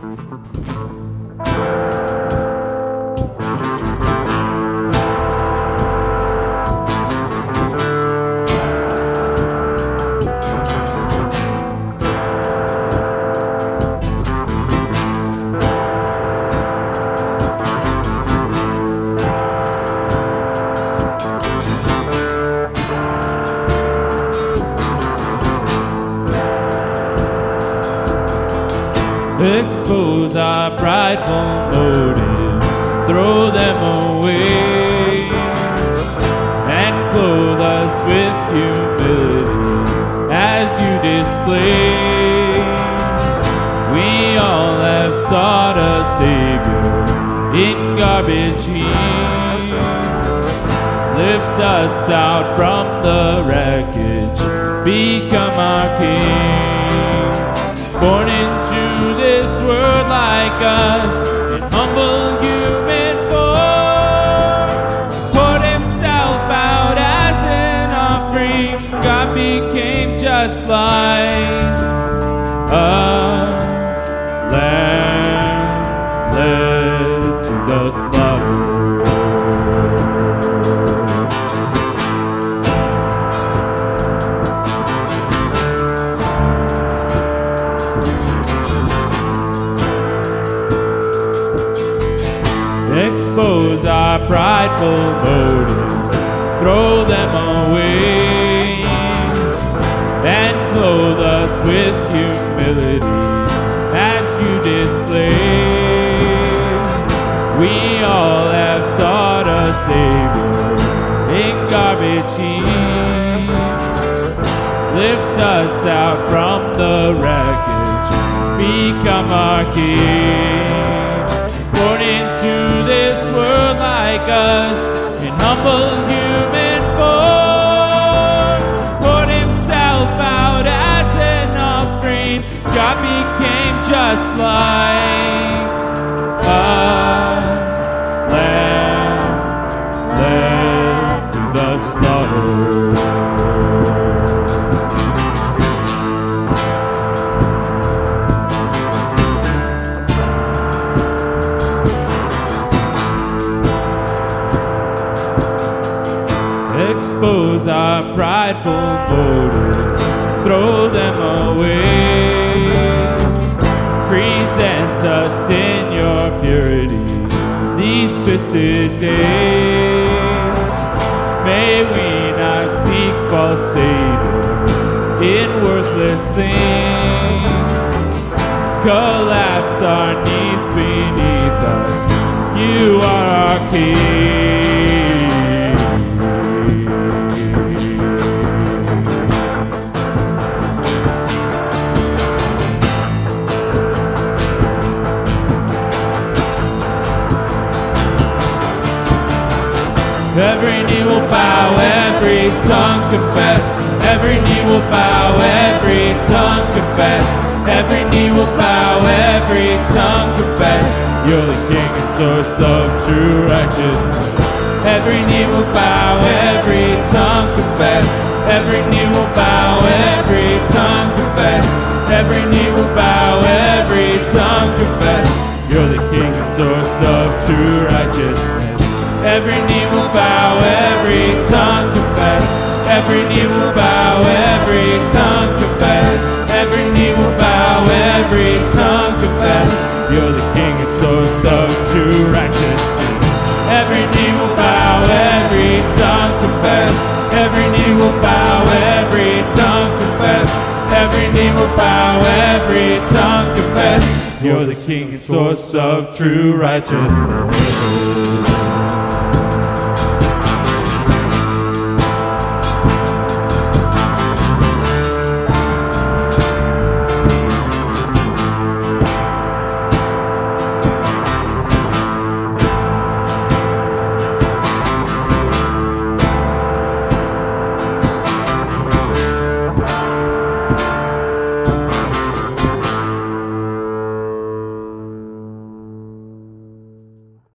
Thank you. Expose our prideful motives, throw them away, and clothe us with humility as you display. We all have sought a Savior in garbage heaps. Lift us out from the wreckage, become our King. Born into world like us, in humble human form, poured himself out as an offering. God became just like a lamb prideful motives, throw them away, and clothe us with humility as you display. We all have sought a Savior in garbage heaps. Lift us out from the wreckage, become our King like us in humble human form poured himself out as an offering. God became just like a lamb led to the slaughter expose our prideful borders, throw them away. Present us in your purity these twisted days. May we not seek false saviors in worthless things. Collapse our knees beneath us. You are our King. Every knee will bow, every tongue confess. Every knee will bow, every tongue confess. Every knee will bow, every tongue confess. You're the King and source of true righteousness. Every knee will bow, every tongue confess. Every knee will bow, every tongue confess. Every knee will bow, every tongue confess. You're the King and source of true righteousness. Every knee Every knee will bow, every tongue confess. Every knee will bow, every tongue confess. You're the King and source of true righteousness. Every knee will bow, every tongue confess. Every knee will bow, every tongue confess. Every knee will bow, every tongue confess. You're the King and source of true righteousness.